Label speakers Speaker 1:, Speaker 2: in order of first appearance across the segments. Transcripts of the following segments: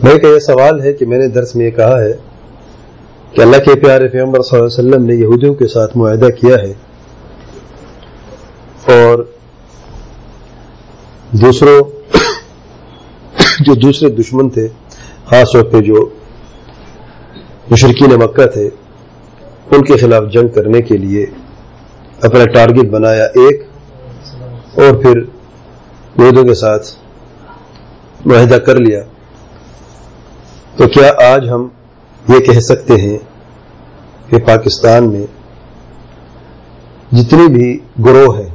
Speaker 1: بھائی کا یہ سوال ہے کہ میں نے درس میں یہ کہا ہے کہ اللہ کے پیارے پیغمبر صلی اللہ علیہ وسلم نے یہودیوں کے ساتھ معاہدہ کیا ہے اور دوسروں جو دوسرے دشمن تھے، خاص طور پہ جو مشرقین مکہ تھے، ان کے خلاف جنگ کرنے کے لیے اپنا ٹارگٹ بنایا ایک اور پھر یہودوں کے ساتھ معاہدہ کر لیا۔ تو کیا آج ہم یہ کہہ سکتے ہیں کہ پاکستان میں جتنی بھی گروہ ہیں،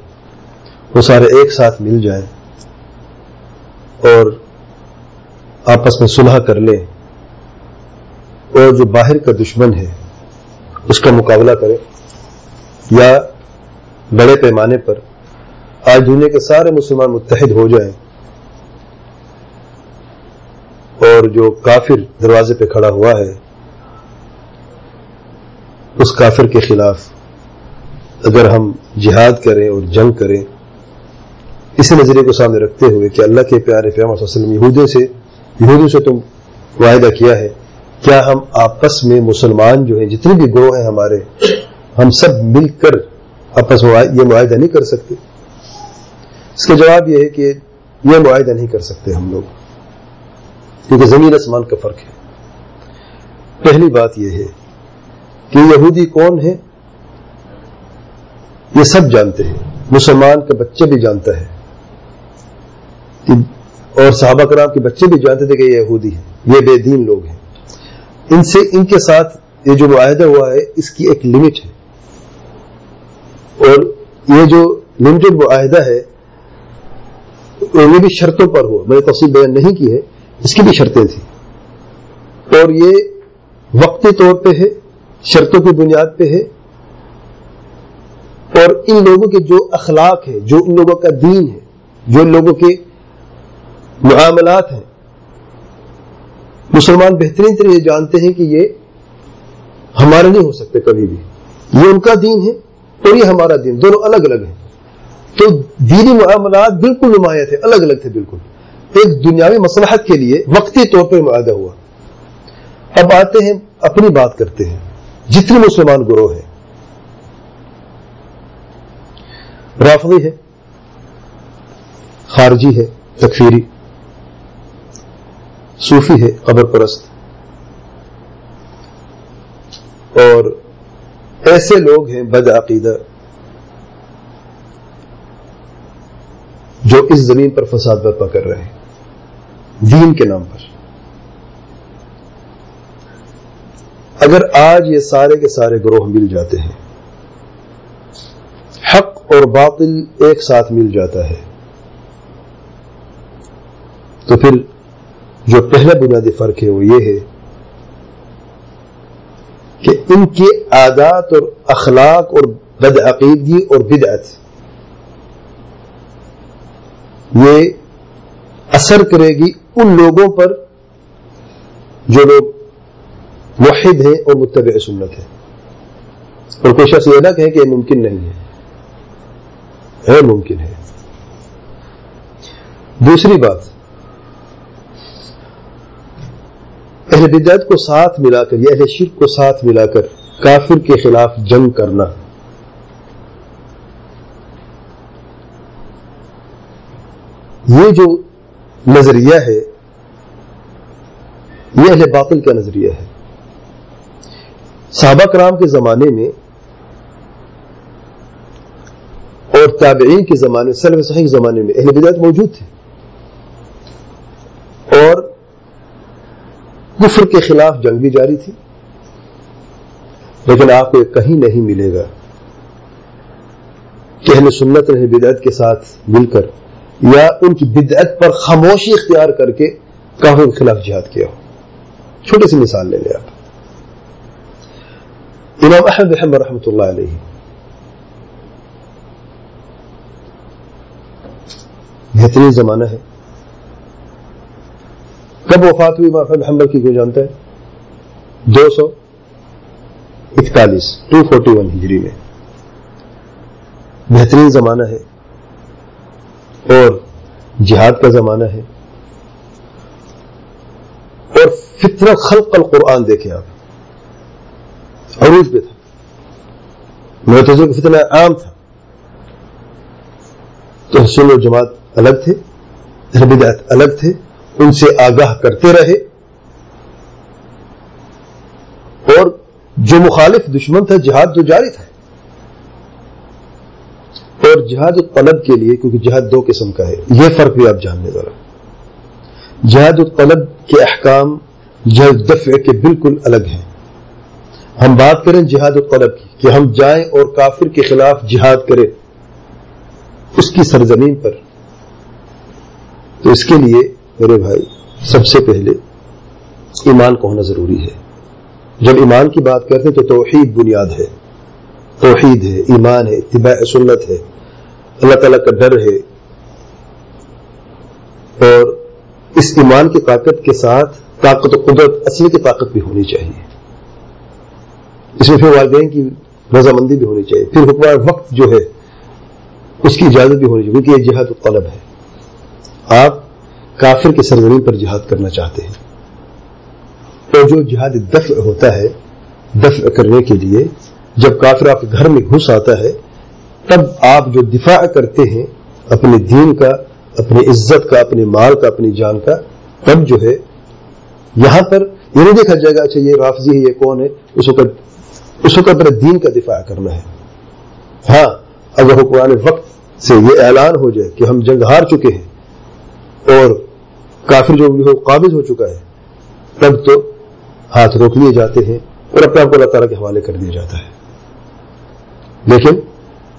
Speaker 1: وہ سارے ایک ساتھ مل جائیں اور آپس میں صلح کر لیں اور جو باہر کا دشمن ہے، اس کا مقابلہ کرے یا بڑے پیمانے پر آج دنیا کے سارے مسلمان متحد ہو جائیں۔ اور جو کافر دروازے پہ کھڑا ہوا ہے، اس کافر کے خلاف اگر ہم جہاد کریں اور جنگ کریں، اسی نظریے کو سامنے رکھتے ہوئے کہ اللہ کے پیارے پیام وسلم یہودیوں سے یہودیوں سے تم معاہدہ کیا ہے، کیا ہم آپس میں مسلمان جو ہیں، جتنے بھی گروہ ہیں ہمارے، ہم سب مل کر آپس میں یہ معاہدہ نہیں کر سکتے؟ اس کا جواب یہ ہے کہ یہ معاہدہ نہیں کر سکتے ہم لوگ۔ کیونکہ زمین آسمان کا فرق ہے۔ پہلی بات یہ ہے کہ یہودی کون ہے یہ سب جانتے ہیں۔ مسلمان کا بچے بھی جانتا ہے۔ اور صحابہ کرام کے بچے بھی جانتے تھے کہ یہ یہودی ہے یہ بے دین لوگ ہیں۔ ان سے ان کے ساتھ یہ جو معاہدہ ہوا ہے، اس کی ایک لمٹ ہے۔ اور یہ جو لمیٹڈ معاہدہ ہے یہ بھی شرطوں پر ہوا۔ میں نے تفصیل بیان نہیں کی ہے۔ اس کی بھی شرطیں تھیں۔ اور یہ وقتی طور پہ ہے، شرطوں کی بنیاد پہ ہے۔ اور ان لوگوں کے جو اخلاق ہے جو ان لوگوں کا دین ہے، جو ان لوگوں کے معاملات ہیں، مسلمان بہترین طرح یہ جانتے ہیں کہ یہ ہمارے نہیں ہو سکتے کبھی بھی۔ یہ ان کا دین ہے اور یہ ہمارا دین، دونوں الگ الگ ہیں۔ تو دینی معاملات بالکل نمایاں تھے، الگ الگ تھے بالکل۔ ایک دنیاوی مسلحت کے لیے وقتی طور پر معاہدہ ہوا۔ اب آتے ہیں، اپنی بات کرتے ہیں۔ جتنے مسلمان گروہ ہیں۔ رافضی ہے، خارجی ہے، تکفیری۔ صوفی ہے، قبر پرست۔ اور ایسے لوگ ہیں بد عقیدہ، جو اس زمین پر فساد برپا کر رہے ہیں۔ دین کے نام پر۔ اگر آج یہ سارے کے سارے گروہ مل جاتے ہیں، حق اور باطل ایک ساتھ مل جاتا ہے، تو پھر جو پہلا بنیادی فرق ہے وہ یہ ہے کہ ان کے عادات اور اخلاق اور بدعقیدگی اور بدعت، یہ اثر کرے گی ان لوگوں پر جو لوگ واحد ہیں اور متبع سنت ہے اور کوئی شخص یہ نہ کہے کہ یہ ممکن نہیں ہے۔ ہے ممکن ہے۔ دوسری بات، اہل بدعت کو ساتھ ملا کر، یا اہل شرک کو ساتھ ملا کر کافر کے خلاف جنگ کرنا۔ یہ جو نظریہ ہے یہ اہل باطل کا نظریہ ہے۔ صحابہ کرام کے زمانے میں اور تابعین کے زمانے سلم صحیح زمانے میں اہل بدعت موجود تھے۔ اور کفر کے خلاف جنگ بھی جاری تھی۔ لیکن آپ کو کہیں نہیں ملے گا کہ اہل سنت اہل بدعت کے ساتھ مل کر یا ان کی بدعت پر خاموشی اختیار کر کے کافر کے خلاف جہاد کیا ہو۔ چھوٹی سی مثال لے لیں آپ امام احمد احمد رحمۃ اللہ علیہ۔ بہترین زمانہ ہے۔ کب وفات ہوئی امام احمد کی کوئی جانتا ہے دو سو اکتالیس ٹو فورٹی ون ہجری میں۔ بہترین زمانہ ہے۔ اور جہاد کا زمانہ ہے اور فطر خلق القرآن دیکھیں آپ۔ عروج پہ تھا۔ معتزلہ کا فتنہ عام تھا۔ تو حسن و جماعت الگ تھے بدعت الگ تھے، ان سے آگاہ کرتے رہے۔ اور جو مخالف دشمن تھا، جہاد جو جاری تھا۔ اور جہاد طلب کے لیے، کیونکہ جہاد دو قسم کا ہے، یہ فرق بھی آپ جاننے ذرا جہاد طلب کے احکام جہاد دفع کے بالکل الگ ہیں۔ ہم بات کریں جہاد طلب کی کہ ہم جائیں اور کافر کے خلاف جہاد کریں اس کی سرزمین پر۔ تو اس کے لیے میرے بھائی، سب سے پہلے ایمان کو ہونا ضروری ہے۔ جب ایمان کی بات کرتے ہیں تو توحید بنیاد ہے۔ توحید ہے، ایمان ہے، اتباع سنت ہے۔ اللہ تعالیٰ کا ڈر ہے۔ اور اس ایمان کی طاقت کے ساتھ طاقت و قدرت اصلی کی طاقت بھی ہونی چاہیے۔ اس میں پھر والدین کی رضامندی بھی ہونی چاہیے۔ پھر حکمران وقت جو ہے، اس کی اجازت بھی ہونی چاہیے کیونکہ یہ جہاد طلب ہے۔ آپ کافر کے سرزمین پر جہاد کرنا چاہتے ہیں۔ اور جو جہاد دفع ہوتا ہے، دفع کرنے کے لیے، جب کافر آپ کے گھر میں گھس آتا ہے، تب آپ جو دفاع کرتے ہیں، اپنے دین کا اپنی عزت کا اپنے مال کا، اپنی جان کا تب جو ہے یہاں پر یہ نہیں دیکھا جائے گا اچھا یہ رافضی ہے، یہ کون ہے؟ اس وقت اس وقت اپنے دین کا دفاع کرنا ہے۔ ہاں اگر حکمان وقت سے یہ اعلان ہو جائے کہ ہم جنگ ہار چکے ہیں اور کافر جو بھی ہو، قابض ہو چکا ہے، تب تو ہاتھ روک لیے جاتے ہیں اور اپنے آپ کو اللہ تعالیٰ کے حوالے کر دیا جاتا ہے۔ لیکن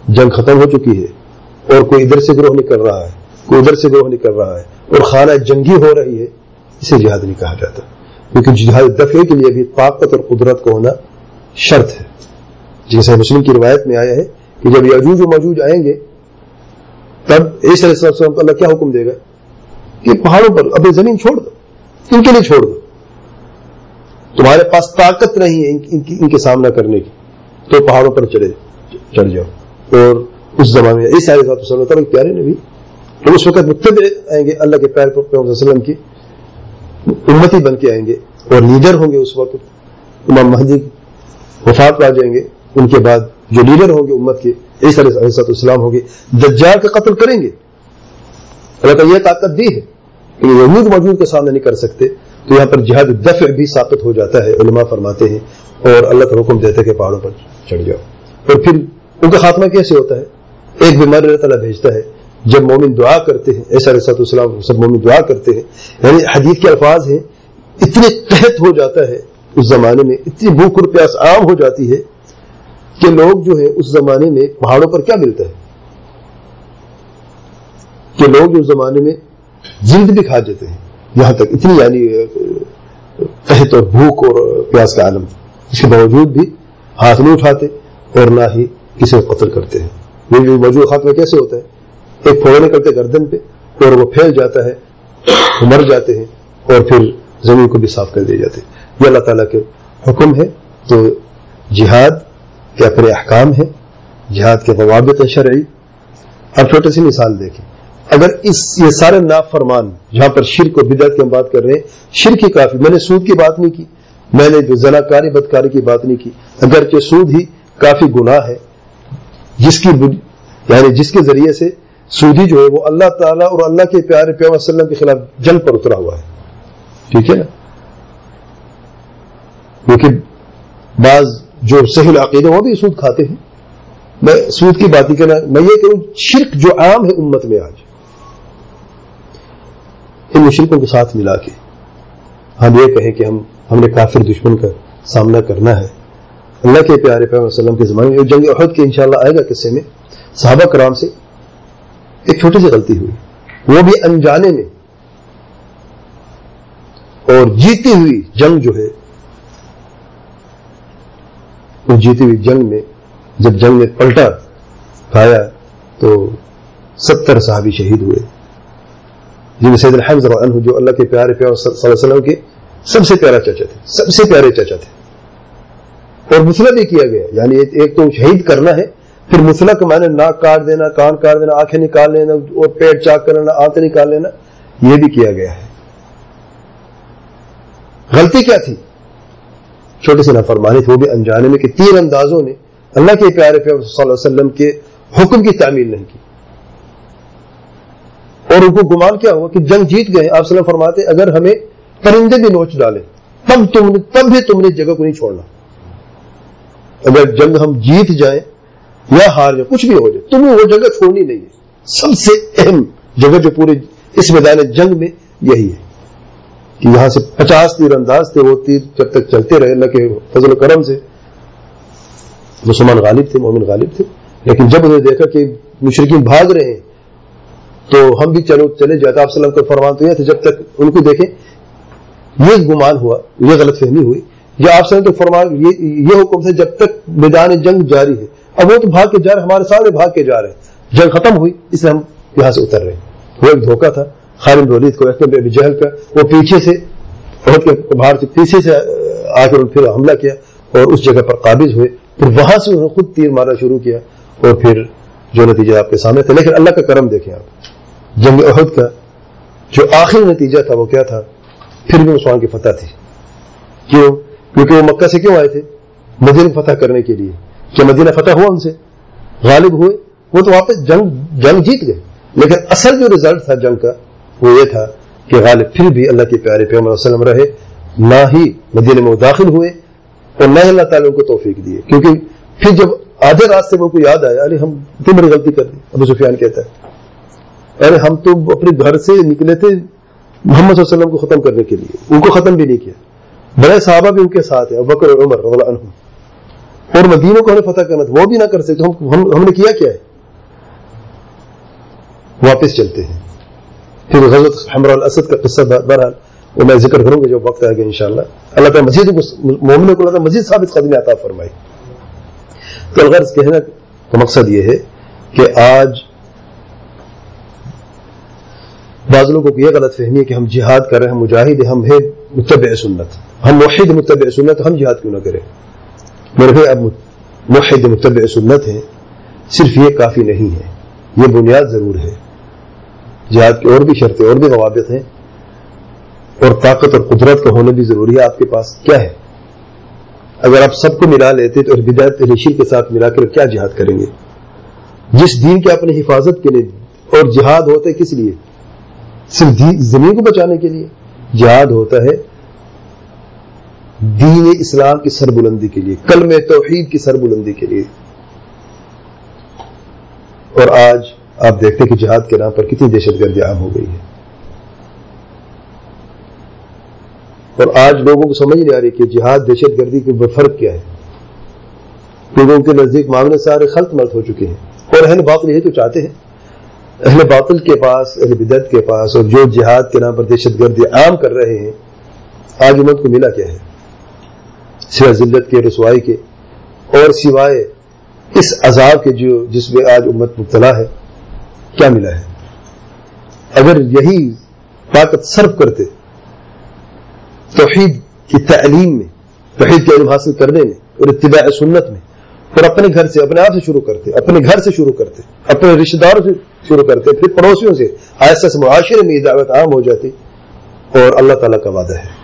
Speaker 1: جنگ ختم ہو چکی ہے اور کوئی ادھر سے گروہ نہیں کر رہا ہے۔ کوئی ادھر سے گروہ نہیں کر رہا ہے اور خانہ جنگی ہو رہی ہے، اسے جہاد نہیں کہا جاتا۔ کیونکہ جہاد دفعے کے لیے بھی طاقت اور قدرت کو ہونا شرط ہے۔ جیسے مسلم کی روایت میں آیا ہے کہ جب یجوج و موجود آئیں گے، تب اس علیہ السلام کو اللہ کیا حکم دے گا؟ کہ پہاڑوں پر اپنی زمین چھوڑ دو، ان کے لیے چھوڑ دو۔ تمہارے پاس طاقت نہیں ہے ان کے سامنا کرنے کی۔ تو پہاڑوں پر چڑھے چڑھ جاؤ۔ اور اس زمانے میں اس علیہ وسلم پیارے نے بھی تو اس وقت متب آئیں گے اللہ کے پیر وسلم کی، امتی بن کے آئیں گے اور لیڈر ہوں گے اس وقت، امام مہدی وفات پا جائیں گے، ان کے بعد جو لیڈر ہوں گے امت کے، عیسی علیہ السلام ہوں گے، دجال کا قتل کریں گے۔ اللہ تعالیٰ یہ طاقت دی ہے کہ یہود موجود کے سامنے نہیں کر سکتے، تو یہاں پر جہاد دفع بھی ثابت ہو جاتا ہے، علماء فرماتے ہیں، اور اللہ کا حکم دیتے کہ پہاڑوں پر چڑھ جاؤ۔ اور پھر ان کا خاتمہ کیسے ہوتا ہے؟ ایک بیمار اللہ تعالیٰ بھیجتا ہے جب مومن دعا کرتے ہیں ایسا رسط السلام سب مومن دعا کرتے ہیں یعنی حدیث کے الفاظ ہیں، اتنے قحط ہو جاتا ہے اس زمانے میں، اتنی بھوک اور پیاس عام ہو جاتی ہے کہ لوگ جو ہے اس زمانے میں پہاڑوں پر کیا ملتا ہے؟ کہ لوگ اس زمانے میں جلد بھی کھا جاتے ہیں، یہاں تک، اتنی یعنی قحط اور بھوک اور پیاس کا عالم، اس کے باوجود بھی ہاتھ نہیں اٹھاتے اور نہ ہی کسی کو قتل کرتے ہیں۔ یہ موجود خاتمہ کیسے ہوتا ہے؟ ایک پھوڑے کرتے گردن پہ اور وہ پھیل جاتا ہے مر جاتے ہیں اور پھر زمین کو بھی صاف کر دیے جاتے ہیں۔ یہ اللہ تعالیٰ کے حکم ہے تو جہاد کے اپنے احکام ہیں، جہاد کے ضوابط شرعی۔ اب چھوٹی سی مثال دیکھیں۔ اگر اس، یہ سارے نافرمان فرمان جہاں پر شرک و بدعت کی ہم بات کر رہے ہیں، شرک ہی کافی۔ میں نے سود کی بات نہیں کی، میں نے زنا کاری بدکاری کی بات نہیں کی۔ اگرچہ سود ہی کافی گناہ ہے، جس کی یعنی جس کے ذریعے سے سودی جو ہے وہ اللہ تعالیٰ اور اللہ کے پیارے پیام وسلم کے خلاف جنگ پر اترا ہوا ہے۔ ٹھیک ہے نا؟ کیونکہ بعض جو صحیح العقیدہ وہ بھی سود کھاتے ہیں۔ میں سود کی بات ہی کرنا میں یہ کہوں شرک جو عام ہے امت میں آج۔ ان مشرقوں کے ساتھ ملا کے ہم یہ کہیں کہ ہم ہم نے کافر دشمن کا سامنا کرنا ہے۔ اللہ کے پیارے پیغمبر وسلم کے زمانے میں، جنگ عہد کے انشاءاللہ آئے گا قصے میں۔ صحابہ کرام سے ایک چھوٹی سی غلطی ہوئی۔ وہ بھی انجانے میں۔ اور جیتی ہوئی جنگ جو ہے اس جیتی ہوئی جنگ میں جب جنگ میں پلٹا کھایا تو ستر صحابی شہید ہوئے۔ جن سید الحمد عنہ جو اللہ کے پیارے پیار صلی اللہ علیہ وسلم کے سب سے پیارا چاچا تھے۔ سب سے پیارے چاچا تھے۔ اور مسئلہ بھی کیا گیا یعنی ایک تو شہید کرنا ہے پھر مسئلہ میں نے ناک کاٹ دینا، کان کاٹ دینا، آنکھیں نکال لینا، اور پیٹ چاک کر لینا آنکھ نکال لینا، یہ بھی کیا گیا ہے۔ غلطی کیا تھی؟ چھوٹی سی نافرمانی تھی، وہ بھی انجانے میں کہ تین اندازوں نے اللہ کے پیارے پیار صلی اللہ علیہ وسلم کے حکم کی تعمیل نہیں کی۔ اور ان کو گمان کیا ہوا کہ جنگ جیت گئے، آپ وسلم فرماتے، اگر ہمیں پرندے بھی نوچ ڈالے تب تم نے، تب بھی تم نے جگہ کو نہیں چھوڑنا۔ اگر جنگ ہم جیت جائیں یا ہار جائیں کچھ بھی ہو جائے، تمہیں وہ جگہ چھوڑنی نہیں ہے۔ سب سے اہم جگہ جو پورے اس میدان جنگ میں یہی ہے۔ کہ یہاں سے پچاس تیر انداز تھے وہ تیر جب تک چلتے رہے، اللہ کے فضل و کرم سے۔ مسلمان غالب تھے، مومن غالب تھے۔ لیکن جب انہوں نے دیکھا کہ مشرقین بھاگ رہے ہیں، تو ہم بھی چلو، چلے جاتا آپ وسلم کا فرمان تو یہ تھا، جب تک ان کو دیکھیں، یہ گمان ہوا، یہ غلط فہمی ہوئی۔ یا آپ وسلم کے فرمان یہ حکم تھا، جب تک میدان جنگ جاری ہے اب وہ تو بھاگ کے جا رہے ہمارے سامنے بھاگ کے جا رہے ہیں۔ جنگ ختم ہوئی، اس لیے ہم یہاں سے اتر رہے ہیں۔ وہ ایک دھوکہ تھا، خالد ولید کو ابھی جہل کا، وہ پیچھے سے، بہت کے باہر سے پیچھے سے آ کر پھر حملہ کیا اور اس جگہ پر قابض ہوئے۔ پھر وہاں سے انہوں نے خود تیر مارنا شروع کیا اور پھر جو نتیجہ آپ کے سامنے تھا لیکن اللہ کا کرم دیکھیں آپ، جنگ عہد کا جو آخری نتیجہ تھا، وہ کیا تھا؟ پھر بھی مسلمان کی فتح تھی۔ کیوں؟ کیونکہ وہ مکہ سے کیوں آئے تھے؟ مدینہ فتح کرنے کے لیے۔ کیا مدینہ فتح ہوا ان سے، غالب ہوئے، وہ تو واپس جنگ جنگ جیت گئے۔ لیکن اصل جو ریزلٹ تھا جنگ کا، وہ یہ تھا کہ غالب پھر بھی اللہ کے پیارے پیغمبر وسلم رہے، نہ ہی مدینہ میں وہ داخل ہوئے اور نہ ہی اللہ تعالیٰ ان کو توفیق دیے۔ کیونکہ پھر جب آدھے راستے میں کو یاد آیا ارے ہم اتنی بڑی غلطی کر دی، ابو سفیان کہتا ہے۔ ارے ہم تو اپنے گھر سے نکلے تھے محمد صلی اللہ علیہ وسلم کو ختم کرنے کے لیے، ان کو ختم بھی نہیں کیا۔ بڑے صحابہ بھی ان کے ساتھ ہیں بکر عمر عنہ اور مدینوں کو ہمیں فتح کرنا تھا، وہ بھی نہ کر سکتے، ہم نے کیا کیا ہے؟ واپس چلتے ہیں۔ پھر غزت حمر الاسد کا قصہ بہرحال وہ میں ذکر کروں گا جو وقت آئے گا انشاءاللہ۔ اللہ تعالیٰ مزید مومن کو اللہ مزید ثابت قدمی عطا فرمائی تو الغرض کہنے کا مقصد یہ ہے کہ آج بعض لوگوں کو یہ غلط فہمی ہے کہ ہم جہاد کر رہے ہیں مجاہد ہم ہیں متبع سنت۔ ہم موحد متبع سنت، ہم جہاد کیوں نہ کریں؟ میرے بھائی، اب موحد متبع سنت ہیں صرف یہ کافی نہیں ہے، یہ بنیاد ضرور ہے۔ جہاد کی اور بھی شرطیں، اور بھی روابط ہیں۔ اور طاقت اور قدرت کا ہونا بھی ضروری ہے، آپ کے پاس کیا ہے؟ اگر آپ سب کو ملا لیتے تو بدایت ریشی کے ساتھ ملا کر کیا جہاد کریں گے؟ جس دین کے اپنی حفاظت کے لیے اور جہاد ہوتا ہے کس لیے؟ صرف زمین کو بچانے کے لیے۔ جہاد ہوتا ہے دین اسلام کی سربلندی کے لیے کلم توحید کی سربلندی کے لیے۔ اور آج آپ دیکھتے کہ جہاد کے نام پر کتنی دہشت گردی عام ہو گئی ہے۔ اور آج لوگوں کو سمجھ نہیں آ رہی کہ جہاد دہشت گردی کے فرق کیا ہے۔ کیونکہ ان کے نزدیک معاملے سارے خلط ملت ہو چکے ہیں۔ اور اہل باطل یہی تو چاہتے ہیں۔ اہل باطل کے پاس، اہل بدت کے پاس اور جو جہاد کے نام پر دہشت گردی عام کر رہے ہیں، آج امت کو ملا کیا ہے؟ سوائے ذلت کے، رسوائی کے، اور سوائے اس عذاب کے جو، جس میں آج امت مبتلا ہے، کیا ملا ہے؟ اگر یہی طاقت صرف کرتے، توحید کی تعلیم میں، توحید کے علم حاصل کرنے میں، اور اتباع سنت میں، اور اپنے گھر سے، اپنے آپ سے شروع کرتے، اپنے گھر سے شروع کرتے، اپنے رشتے داروں سے شروع کرتے، پھر پڑوسیوں سے، آہستہ سے معاشرے میں یہ دعوت عام ہو جاتی، اور اللہ تعالیٰ کا وعدہ ہے۔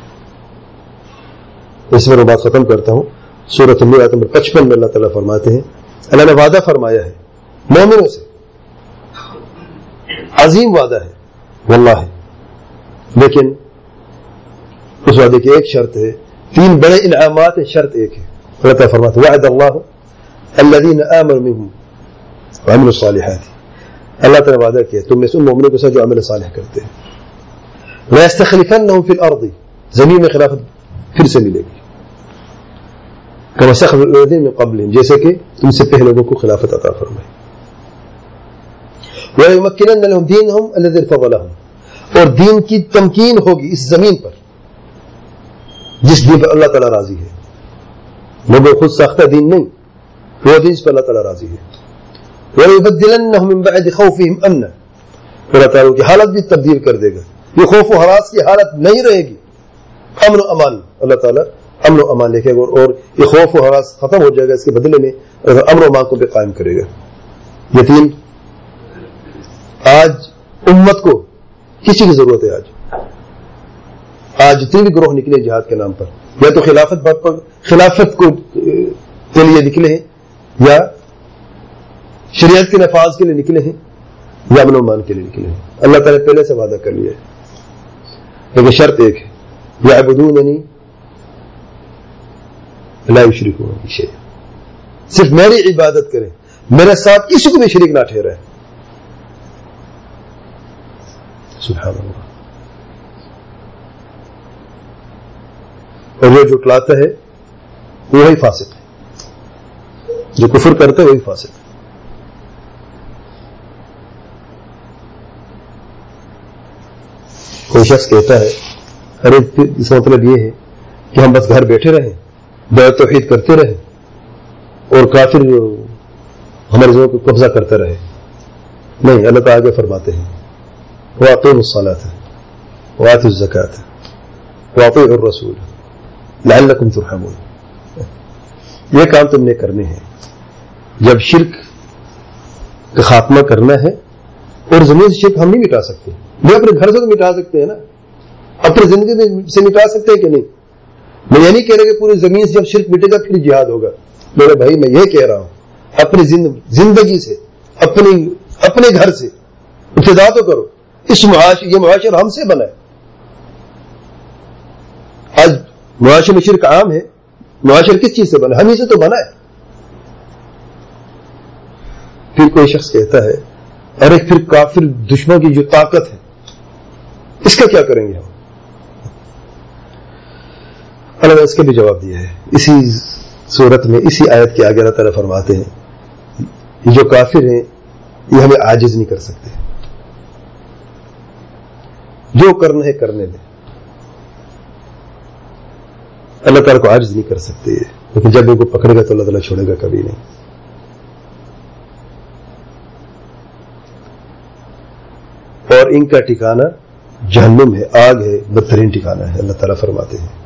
Speaker 1: اس میں میں بات ختم کرتا ہوں۔ سورت نمبر پچپن میں اللہ تعالیٰ فرماتے ہیں، اللہ نے وعدہ فرمایا ہے، مومنوں سے۔ عظیم وعدہ ہے، واللہ۔ ہے لیکن اس وعدے کی ایک شرط ہے، تین بڑے انعامات ہیں، شرط ایک ہے۔ اللہ تعالیٰ فرماتے ہیں، وعد اللہ الذين آمنوا منهم وعملوا الصالحات۔ اللہ تعالیٰ وعدہ کیا، تم میں سے ان مومنوں کے ساتھ جو عمل صالح کرتے ہیں۔ وَيَسْتَخْلِفَنَّهُمْ فِي الْأَرْضِ، زمین میں خلافت پھر سے ملے گی۔ كما استخلف الذين جیسے کہ تم سے پہلے لوگوں کو خلافت عطا فرمائے وَيُمَكِّنَنَّ لَهُمْ دِينَهُمْ اور دین کی تمکین ہوگی اس زمین پر، جس دین پر اللہ تعالیٰ راضی ہے۔ لوگوں خود ساختہ دین نہیں، وہ دین پر اللہ تعالیٰ راضی ہے۔ وَيُبَدِّلَنَّهُمْ مِنْ بَعْدِ خَوْفِهِمْ اللہ تعالیٰ کی حالت بھی تبدیل کر دے گا۔ یہ خوف و حراس کی حالت نہیں رہے گی۔ امن و امان، اللہ تعالیٰ امن و امان لکھے گا اور یہ خوف و حراس ختم ہو جائے گا اس کے بدلے میں امن و امان کو بھی قائم کرے گا۔ یہ تین آج امت کو کسی کی ضرورت ہے آج۔ آج جتنے بھی گروہ نکلے جہاد کے نام پر، یا تو خلافت خلافت کو کے لیے نکلے ہیں، یا شریعت کے نفاذ کے لیے نکلے ہیں، یا امن و امان کے لیے نکلے ہیں۔ اللہ تعالیٰ نے پہلے سے وعدہ کر لیا ہے۔ لیکن شرط ایک ہے۔ یا بدون یعنی لا شریک صرف میری عبادت کریں، میرے ساتھ کسی کو بھی شریک نہ ٹھہرا ہے سبحان اللہ اور جو جٹلاتا ہے، وہی فاسق ہے۔ جو کفر کرتا ہے، وہی فاسق ہے۔ کوئی شخص کہتا ہے ارے، اس کا مطلب یہ ہے کہ ہم بس گھر بیٹھے رہیں بے توحید کرتے رہے اور کافر ہمارے زموں کو قبضہ کرتے رہے۔ نہیں، اللہ تعالیٰ آگے فرماتے ہیں۔ واقع مسالات ہے واقع الزکات ہے واقع الرسول، لعلکم ترحمون۔ یہ کام تم نے کرنے ہیں۔ جب شرک کا خاتمہ کرنا ہے اور زمین سے شرک ہم نہیں مٹا سکتے وہ اپنے گھر سے تو مٹا سکتے ہیں نا۔ اپنی زندگی سے مٹا سکتے ہیں کہ نہیں؟ میں یہ نہیں کہہ رہا کہ پوری زمین سے جب شرک مٹے گا، پھر جہاد ہوگا۔ میرے بھائی، میں یہ کہہ رہا ہوں، اپنی زندگی سے، اپنی، اپنے گھر سے، ابتدا تو کرو۔ اس معاشر، یہ معاشر ہم سے بنا ہے۔ آج معاشر میں شرک عام ہے، معاشر کس چیز سے بنا ہم ہی سے تو بنا ہے۔ پھر کوئی شخص کہتا ہے، ارے، پھر کافر دشمن کی جو طاقت ہے، اس کا کیا کریں گے ہم؟ اللہ اس کے بھی جواب دیا ہے اسی صورت میں اسی آیت کے آگے اللہ تعالیٰ فرماتے ہیں، یہ جو کافر ہیں، یہ ہمیں عاجز نہیں کر سکتے۔ جو کرنا ہے، کرنے دیں۔ اللہ تعالیٰ کو عاجز نہیں کر سکتے لیکن جب ان کو پکڑے گا تو اللہ تعالیٰ چھوڑے گا کبھی نہیں۔ اور ان کا ٹھکانا جہنم ہے، آگ ہے، بدترین ٹھکانا ہے، اللہ تعالیٰ فرماتے ہیں۔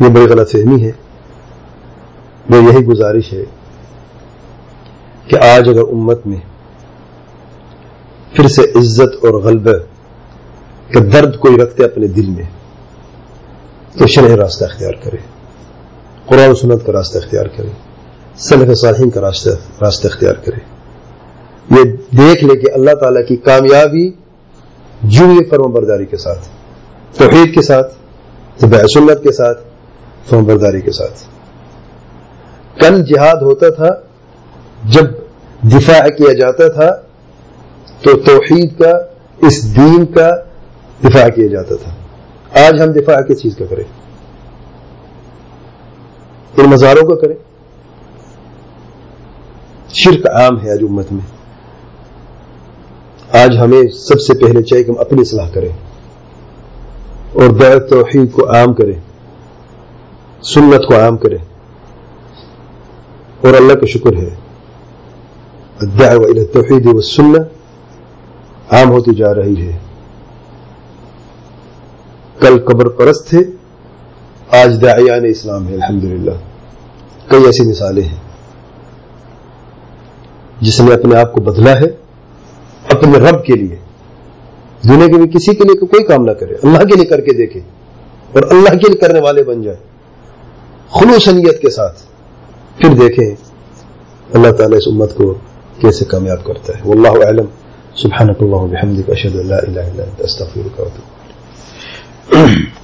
Speaker 1: یہ بڑی غلط فہمی ہے۔ وہ یہی گزارش ہے کہ آج اگر امت میں پھر سے عزت اور غلبہ کا درد کوئی رکھتے اپنے دل میں، تو شرح راستہ اختیار کرے قرآن و سنت کا راستہ اختیار کرے صنف صالحین کا راستہ راستہ اختیار کرے یہ دیکھ لے کہ اللہ تعالی کی کامیابی جو فرم برداری کے ساتھ، توحید کے ساتھ سنت کے ساتھ فرم برداری کے ساتھ۔ کل جہاد ہوتا تھا، جب دفاع کیا جاتا تھا، تو توحید کا، اس دین کا دفاع کیا جاتا تھا۔ آج ہم دفاع کس چیز کا کریں؟ ان مزاروں کا کریں۔ شرک عام ہے آج امت میں۔ آج ہمیں سب سے پہلے چاہیے کہ ہم اپنی اصلاح کریں اور بیر توحید کو عام کریں۔ سنت کو عام کریں۔ اور اللہ کا شکر ہے۔ الى توحید و سنت عام ہوتی جا رہی ہے۔ کل قبر پرست تھے آج دعیان اسلام ہے۔ الحمدللہ۔ کئی ایسی مثالیں ہیں۔ جس نے اپنے آپ کو بدلا ہے۔ اپنے رب کے لیے۔ دنیا کے بھی کسی کے لیے کوئی کام نہ کرے۔ اللہ کے لیے کر کے دیکھے۔ اور اللہ کے لیے کرنے والے بن جائے۔ خلوصنیت کے ساتھ۔ پھر دیکھیں اللہ تعالیٰ اس امت کو کیسے کامیاب کرتا ہے۔ واللہ اعلم۔ سبحانک اللہ وبحمدک، اشہد اللہ الہ الا انت، استغفرک و اتوب